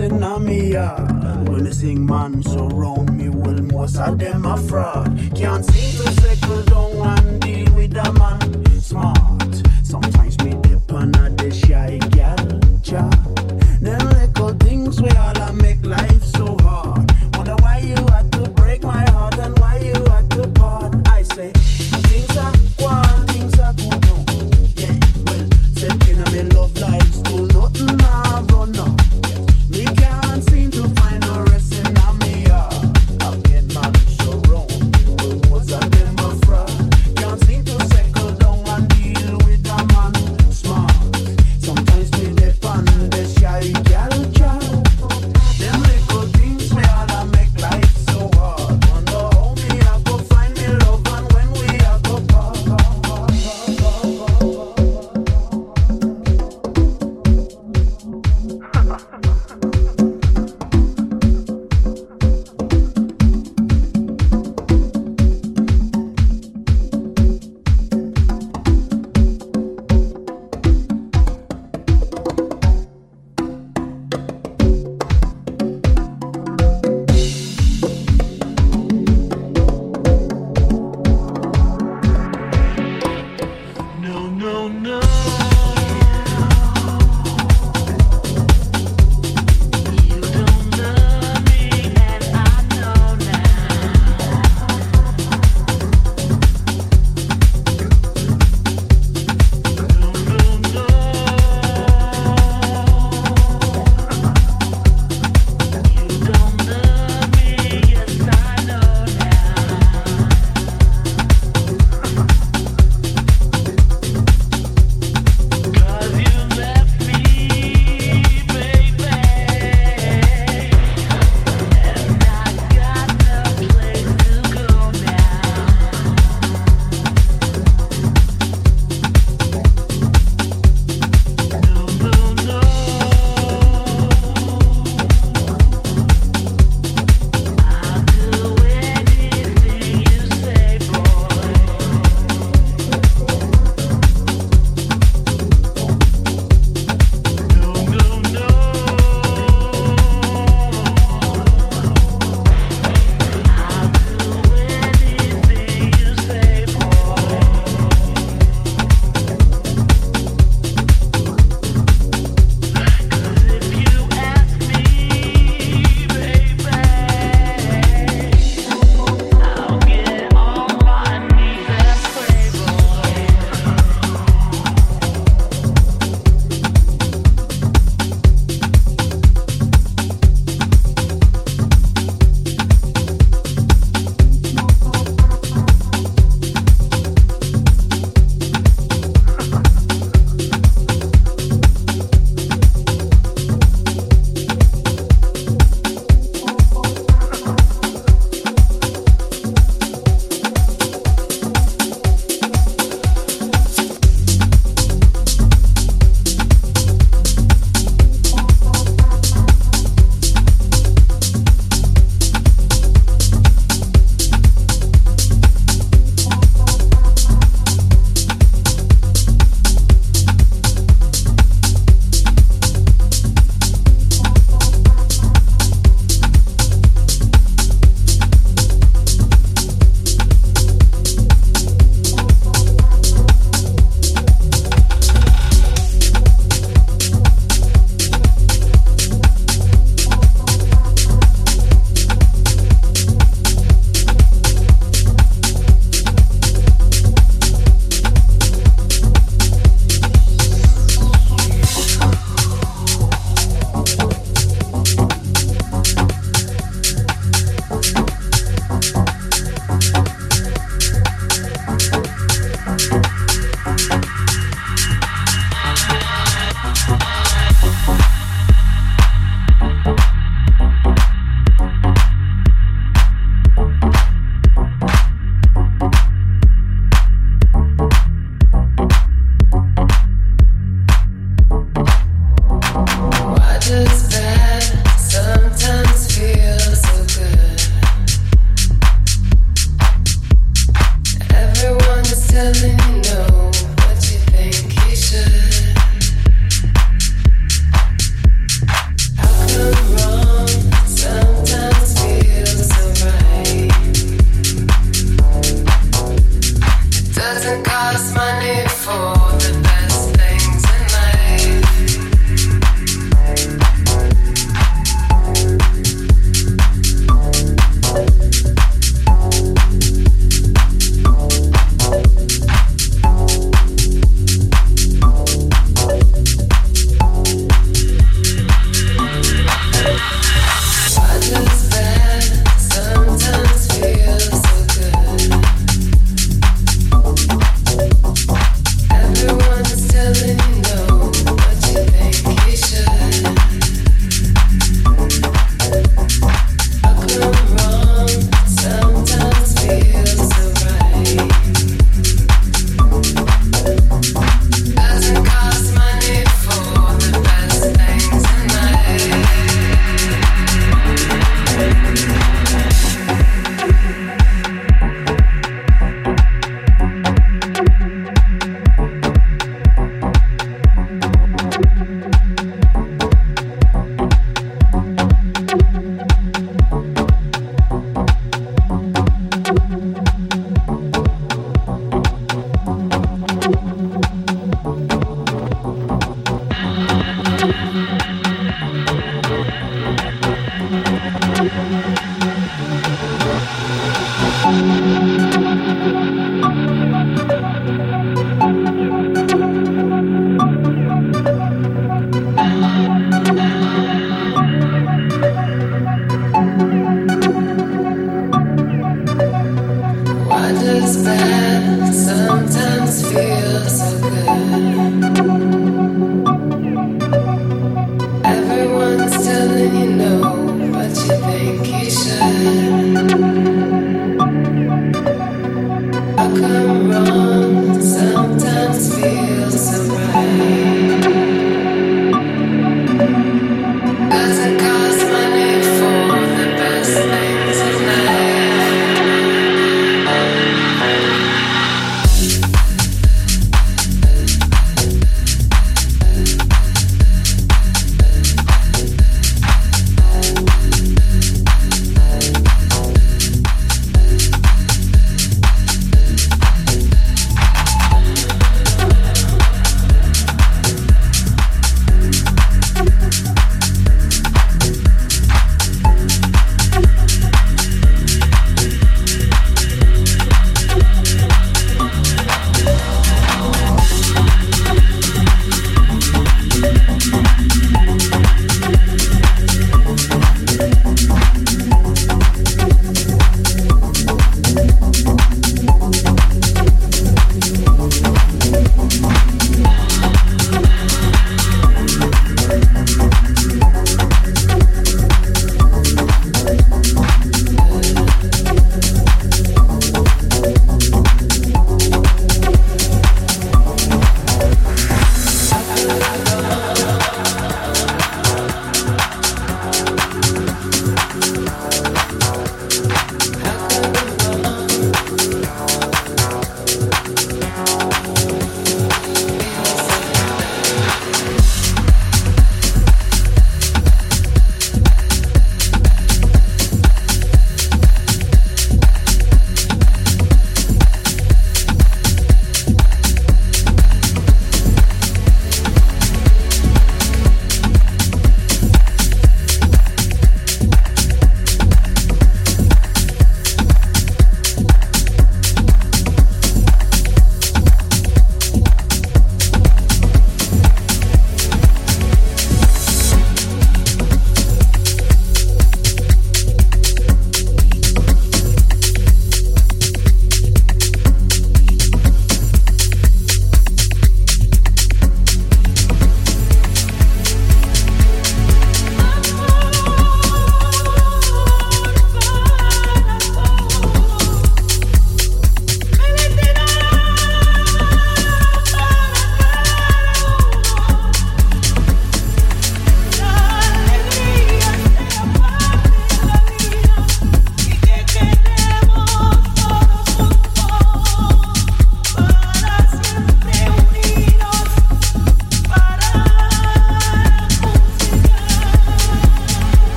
and I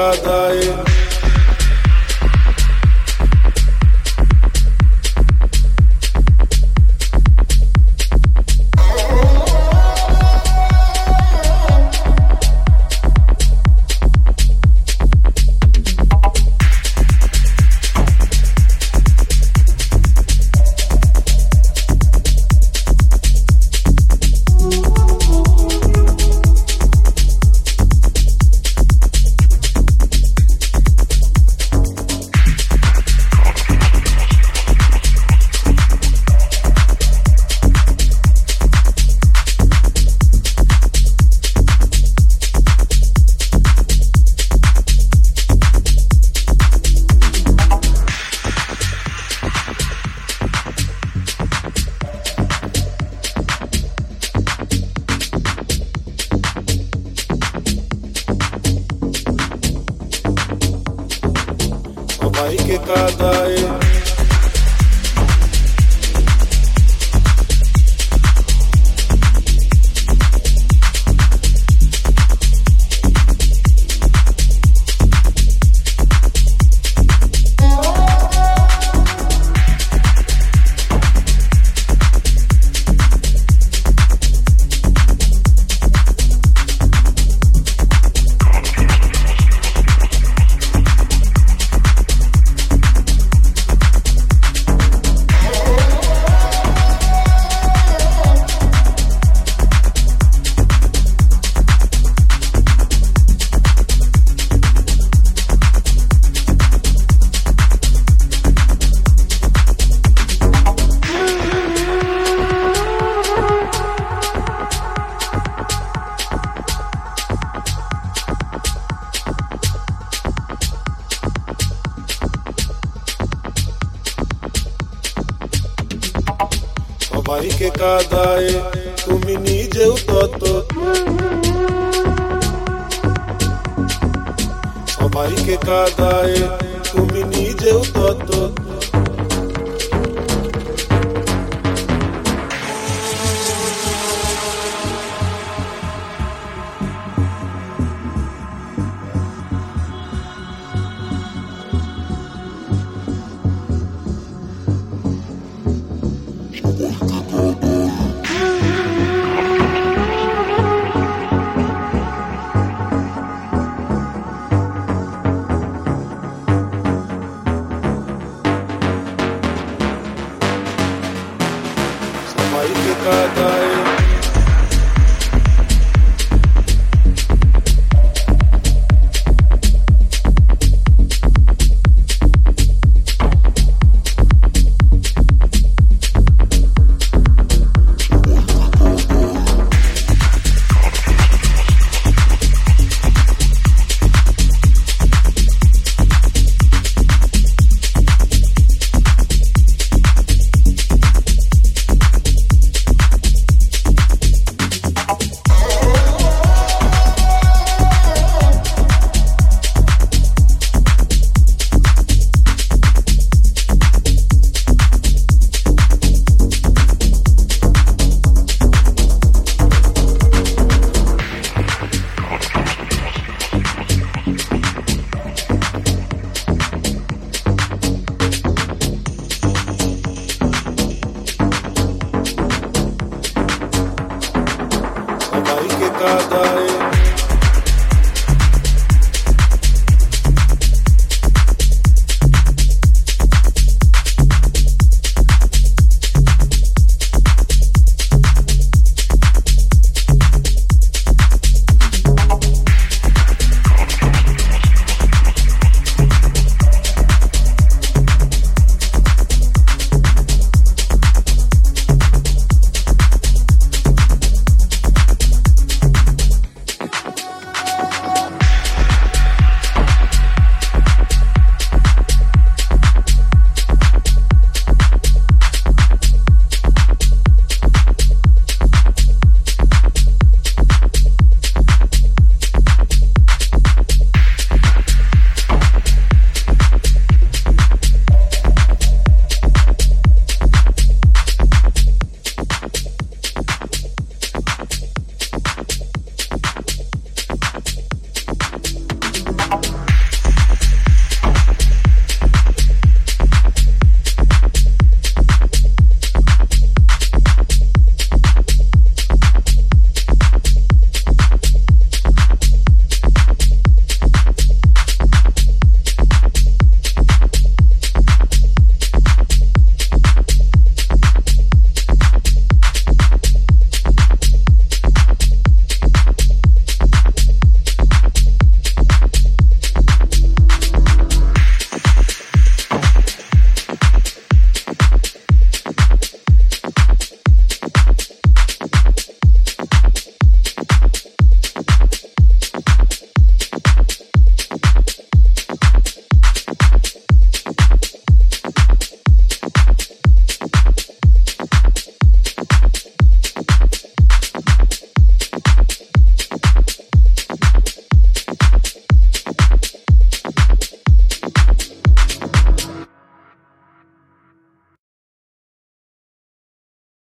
cada